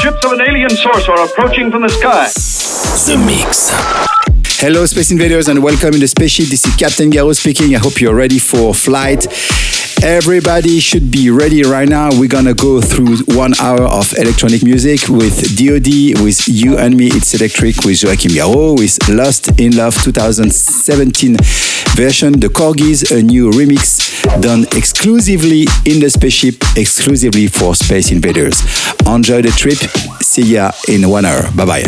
Ships of an alien source are approaching from the sky. The Mix. Hello, Space Invaders, and welcome in the spaceship. This is Captain Garraud speaking. I hope you're ready for flight. Everybody should be ready right now. We're gonna go through one hour of electronic music with DoD, with You and Me, It's Electric, with Joachim Garraud, with Lost in Love 2017 version, The Corgis, a new remix done exclusively in the spaceship, exclusively for Space Invaders. Enjoy the trip. See ya in one hour. Bye bye.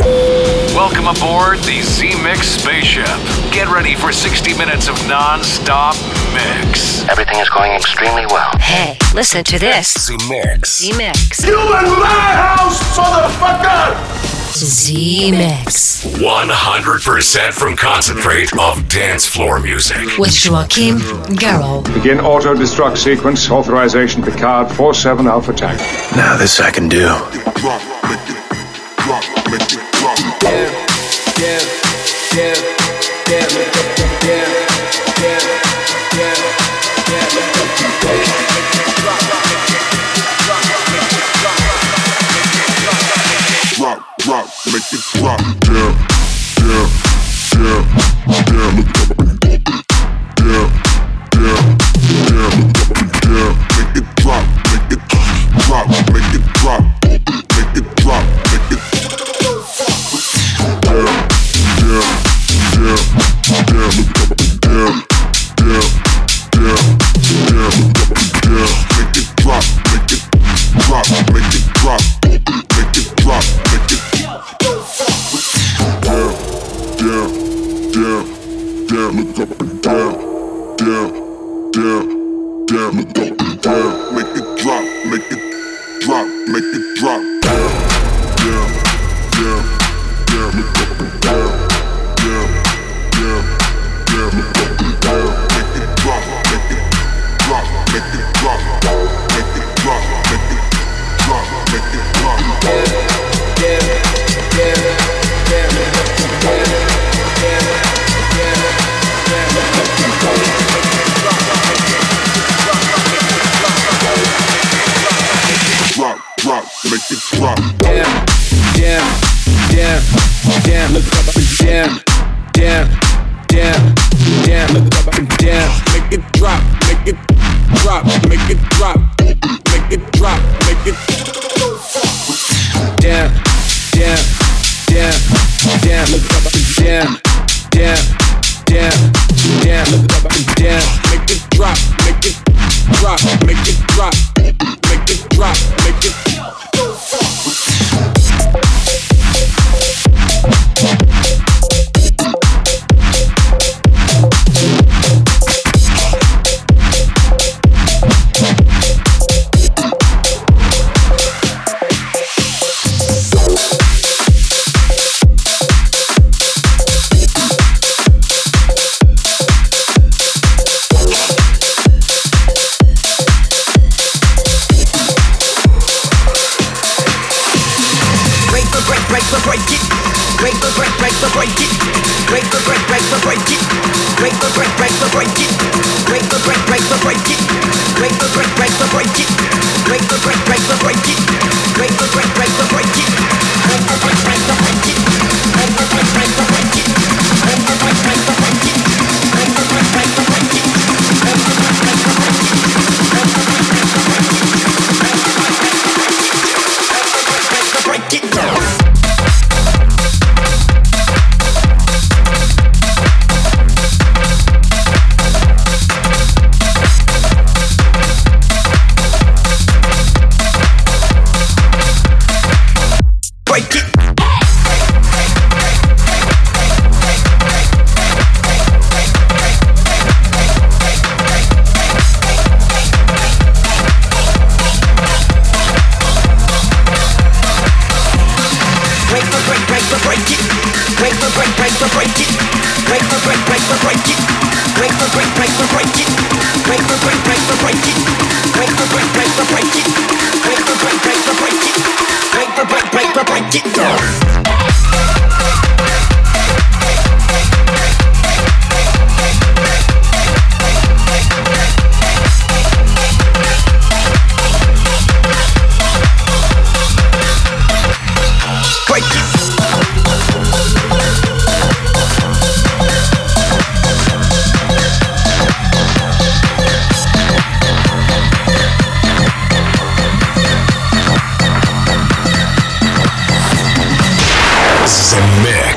Welcome aboard the Z Mix spaceship. Get ready for 60 minutes of non stop mix. Everything is going extremely well. Hey, listen to this. The Mix. Z Mix. You in my house, motherfucker! Z Mix. 100% from concentrate of dance floor music. With Joachim Garraud. Begin auto destruct sequence. Authorization Picard 47 Alpha Tank. Now this I can do. rock, rock, make it rock. Yeah, yeah, drop, make it flop. Down, down, down, down.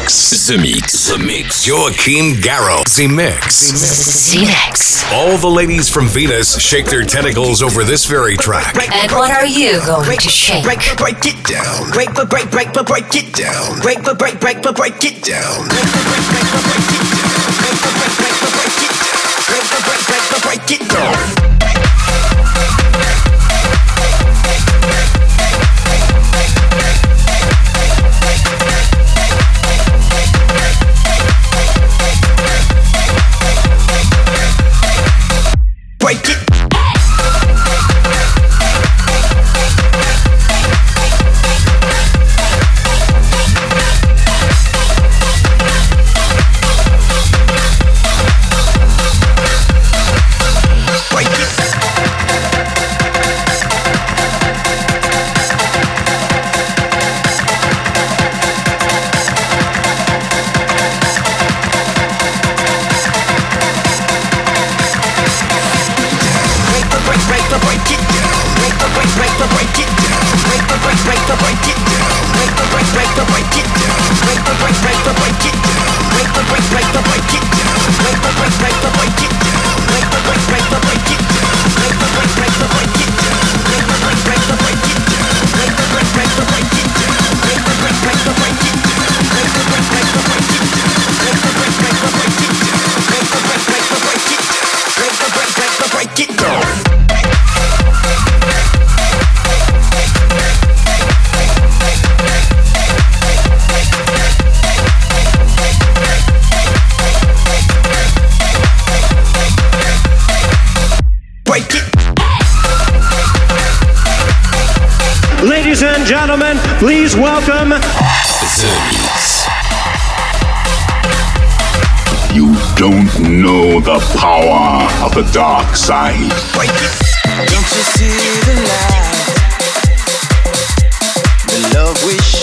Mix. The Mix. The Mix. Joachim Garraud. The Mix. The Mix. All the ladies from Venus shake their tentacles over this very track. And what are you going to shake? Break, break, break it down. Break, break, break, break, break it down. Break, break, break, break, break it down. Break, break, break, break it down. Break, break, break, break it. Break, break, break, break it down. Please welcome The You don't know the power of the dark side. Wait. Don't you see the light? The love we share.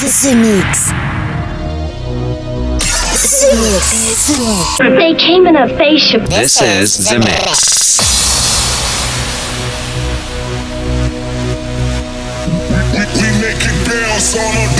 The, Mix. The Mix. The Mix. They came in a spaceship. This is The Mix. We, we make it bounce on the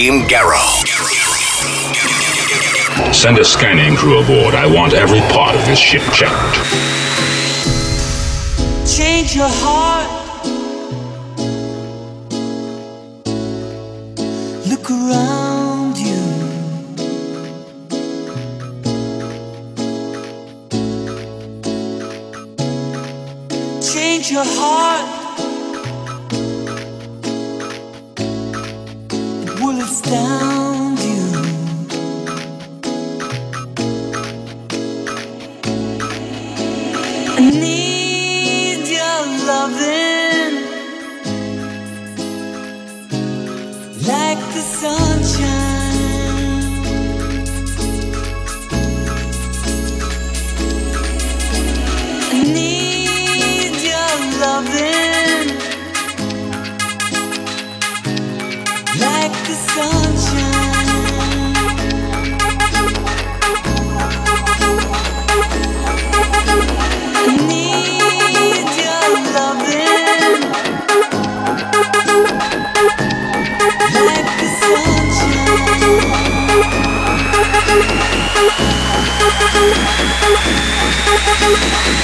With Garraud. Send a scanning crew aboard. I want every part of this ship checked. Change your heart. Look around you. Change your heart.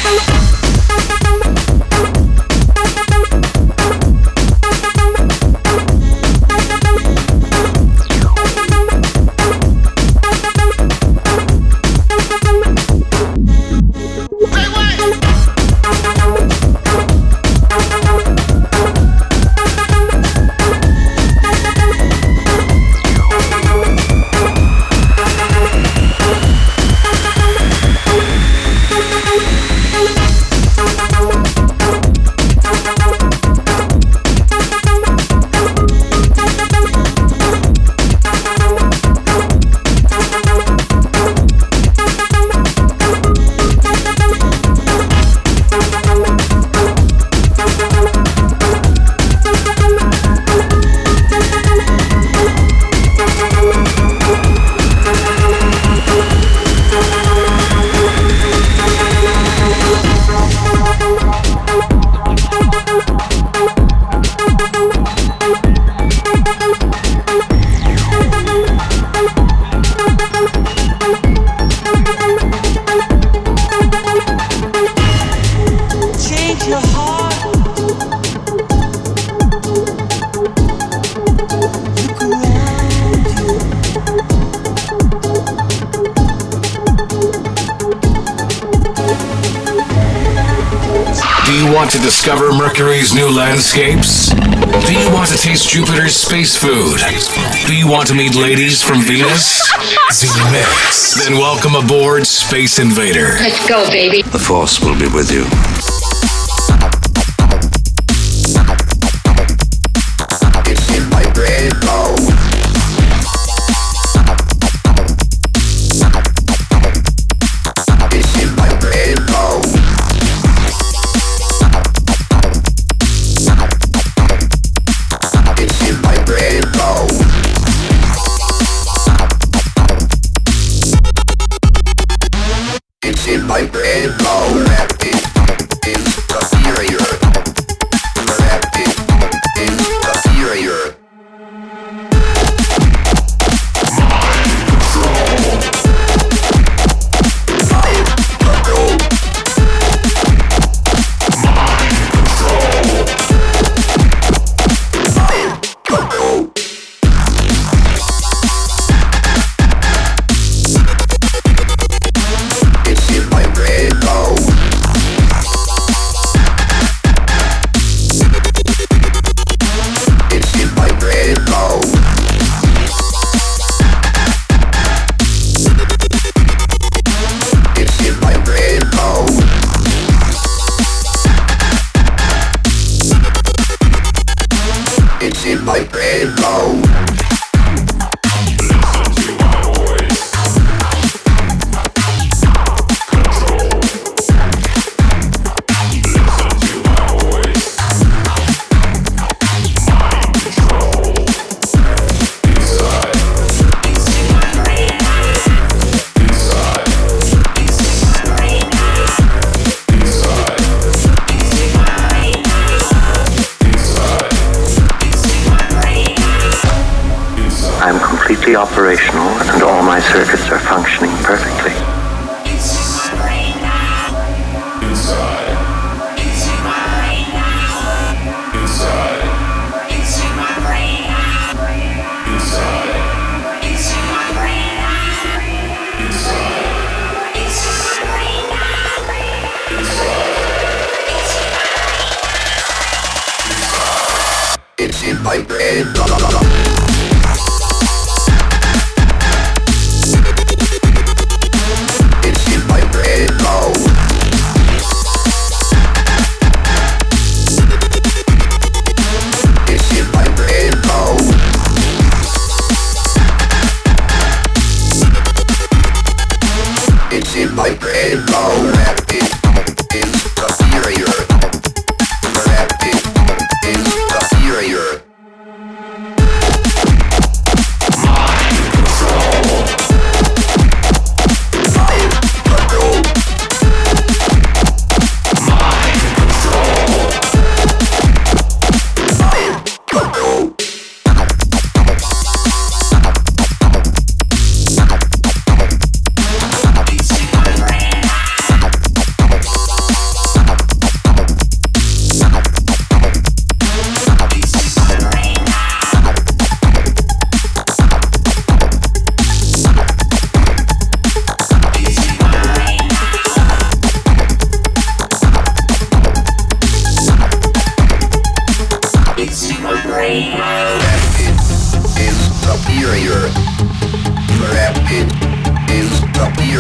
Change Jupiter's food? Do you want to meet ladies from Venus? Z Mix. Then welcome aboard Space Invader. Let's go, baby. The Force will be with you. Operational and all my circuits are functioning perfectly.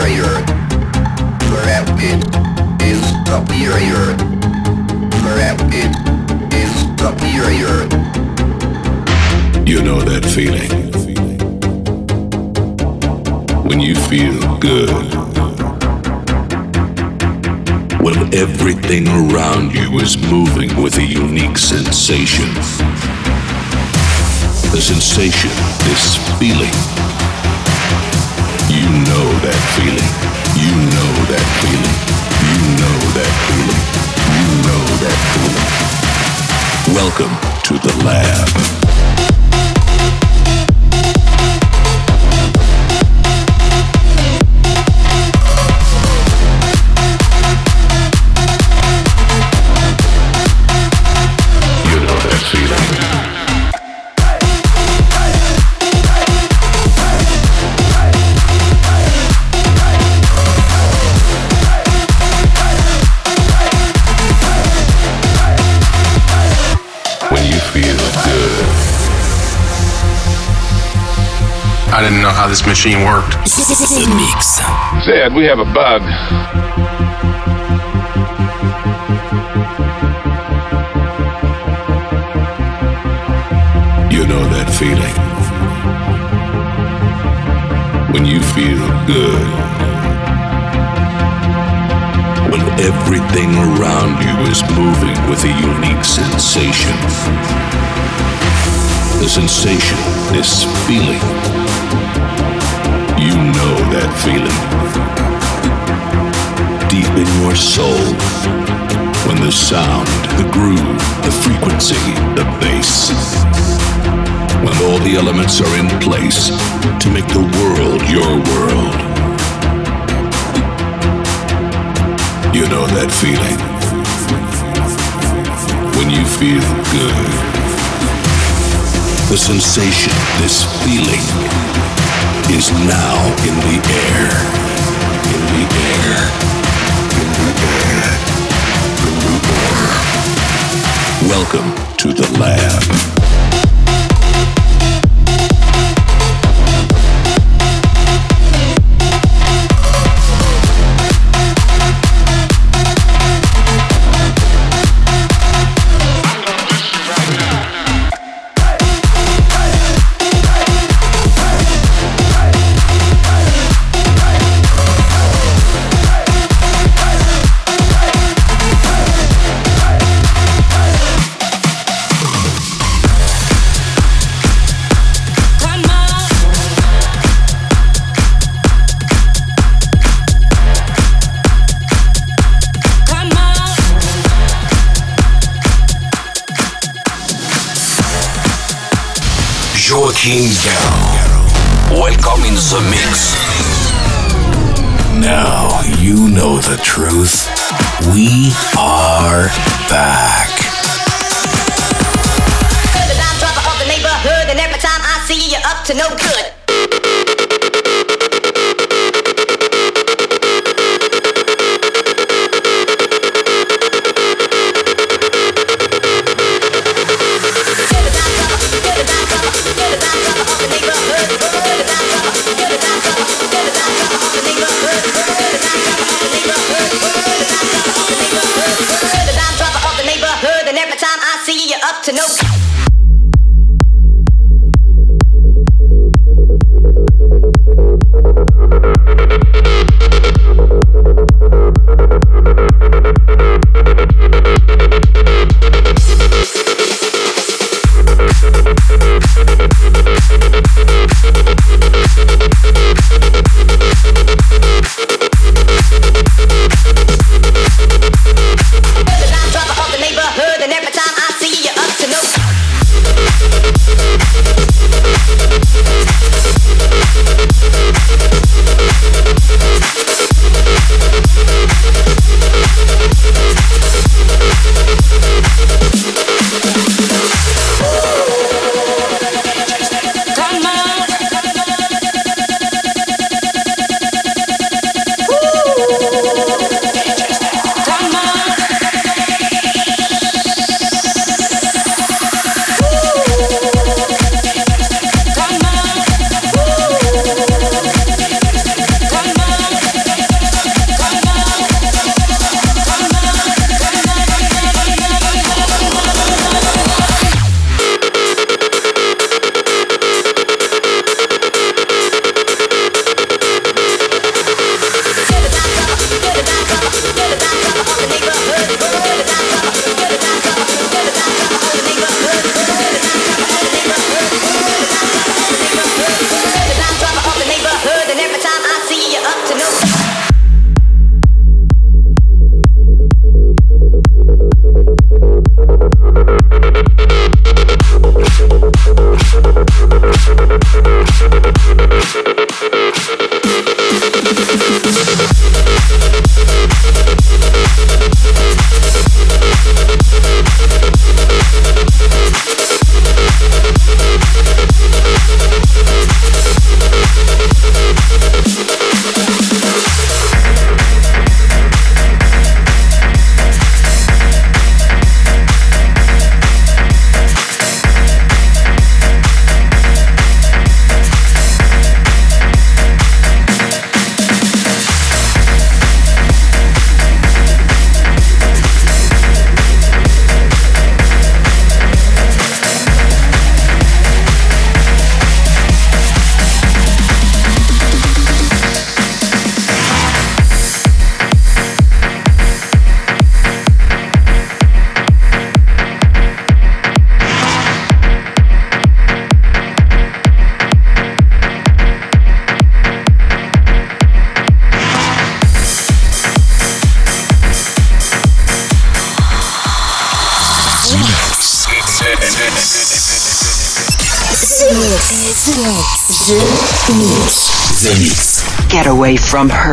Superior. Superior. Superior. You know that feeling. When you feel good. When everything around you is moving with a unique sensation. The sensation, this feeling. You know that feeling. You know that feeling. You know that feeling. You know that feeling. Welcome to the lab. Didn't know how this machine worked. The Mix. Zed, we have a bug. You know that feeling. When you feel good. When everything around you is moving with a unique sensation. The sensation, this feeling. Know that feeling. Deep in your soul. When the sound, the groove, the frequency, the bass. When all the elements are in place to make the world your world. You know that feeling. When you feel good. The sensation, this feeling, is now in the air. In the air. In the air. In the air. Welcome to the lab. Joachim Garraud. Welcome in the mix. Now you know the truth. We are back. You're the dime dropper of the neighborhood, and every time I see you, you're up to no good.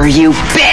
You bitch!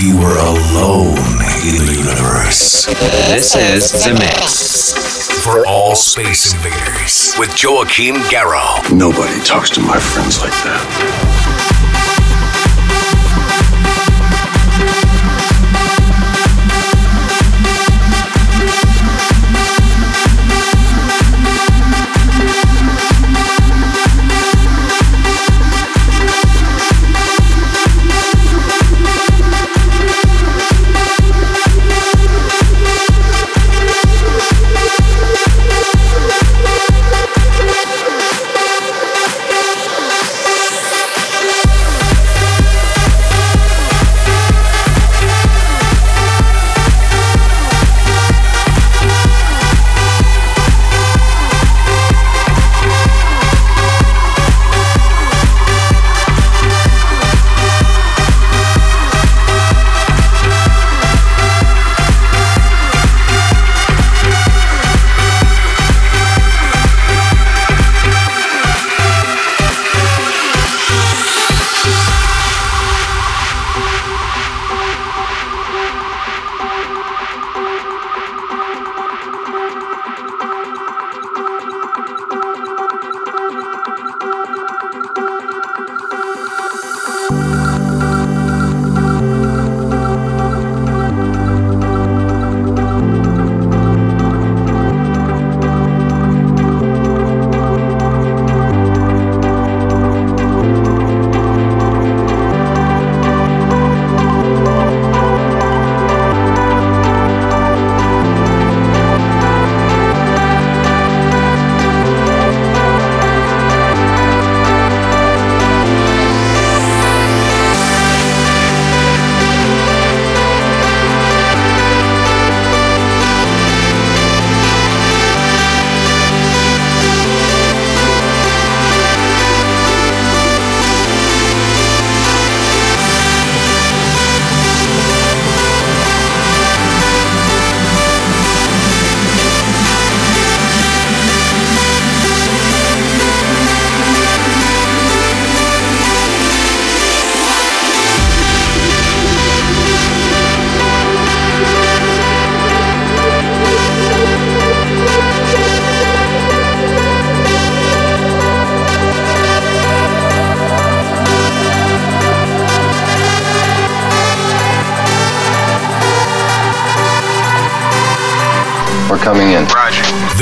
You you were alone in the universe. This is The Mix. For all space invaders with Joachim Garraud. Nobody talks to my friends like that.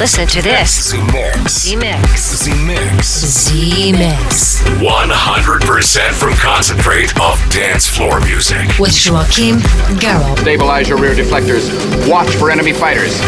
Listen to this. Z-Mix. Z-Mix. Z-Mix. Z-Mix. 100% from concentrate of dance floor music. With Joachim Garraud. Stabilize your rear deflectors. Watch for enemy fighters.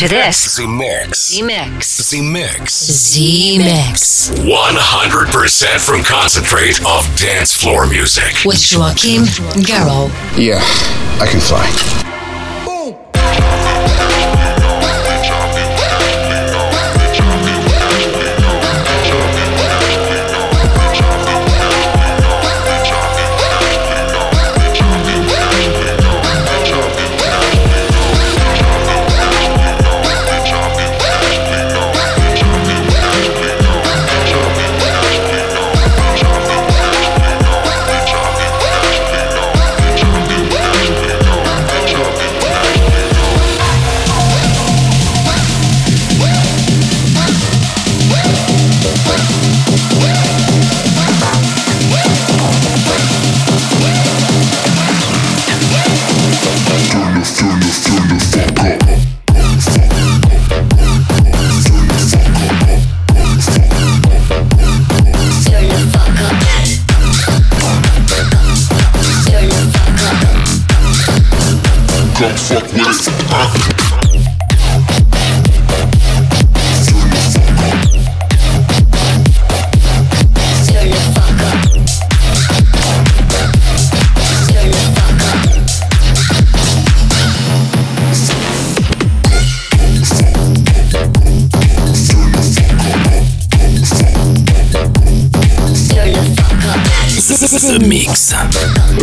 To this. Z Mix. Z Mix. Z Mix. Z Mix. 100% from concentrate of dance floor music. With Joachim Garraud. Yeah, I can fly.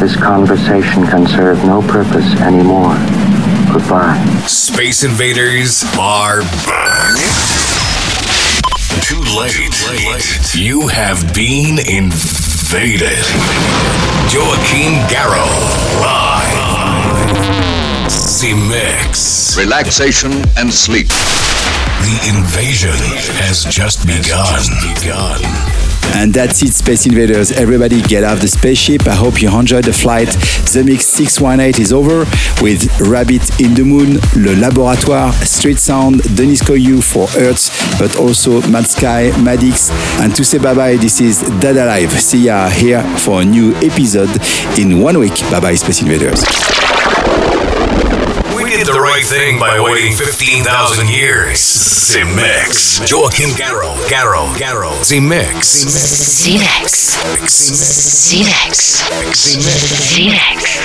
This conversation can serve no purpose anymore. Goodbye. Space Invaders are back. Too late. You have been invaded. Joachim Garraud live. Z Mix. Relaxation and sleep. The invasion has just begun. begun. And that's it, Space Invaders. Everybody get off the spaceship. I hope you enjoyed the flight. The Mix 618 is over with Rabbit in the Moon, Le Laboratoire, Street Sound, Denis Koyu for Earth, but also Mad Sky, Madix. And to say bye bye, this is Dada Life. See ya here for a new episode in one week. Bye bye, Space Invaders. We did the right thing by waiting 15,000 years. Z Mix. Joachim Garraud. Garraud. Garraud. Z Mix. Z Mix. Z Mix. Z Mix.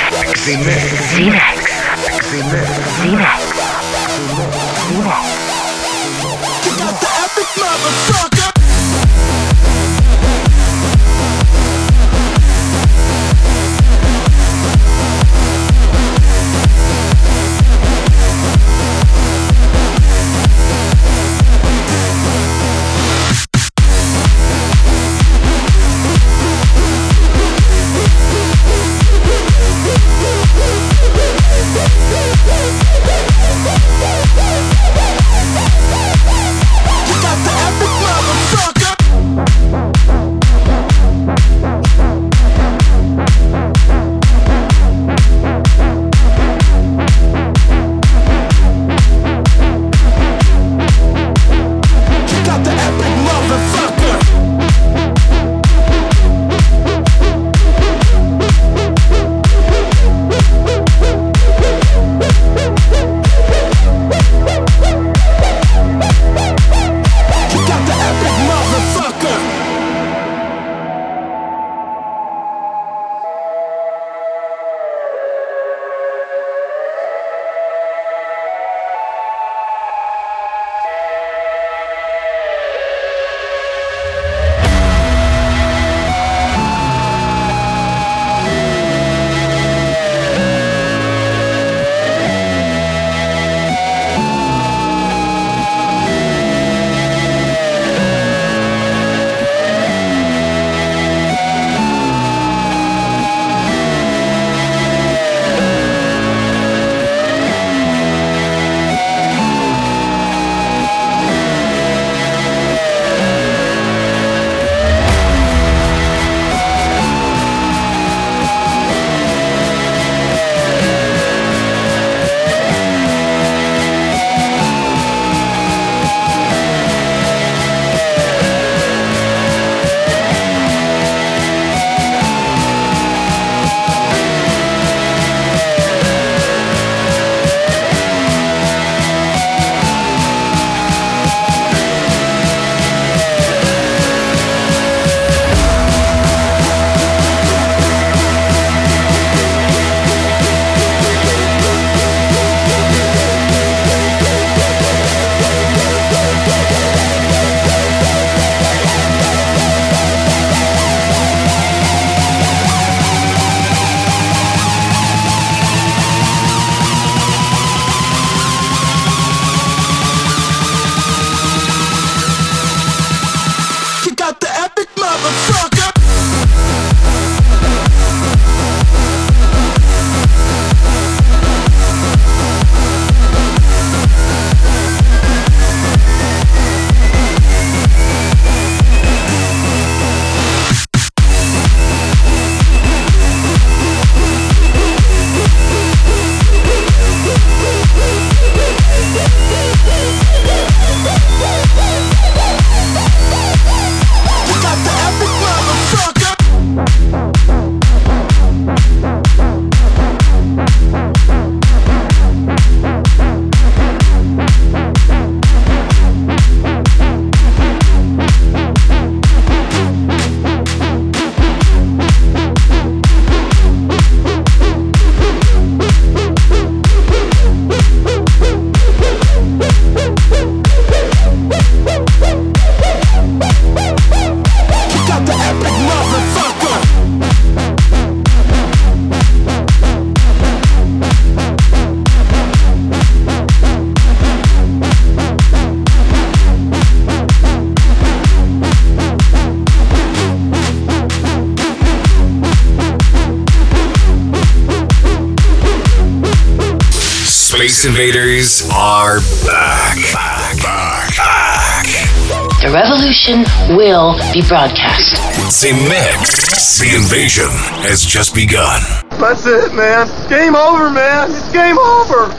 Be broadcast. The mix, the invasion has just begun. That's it, man. Game over, man. It's game over.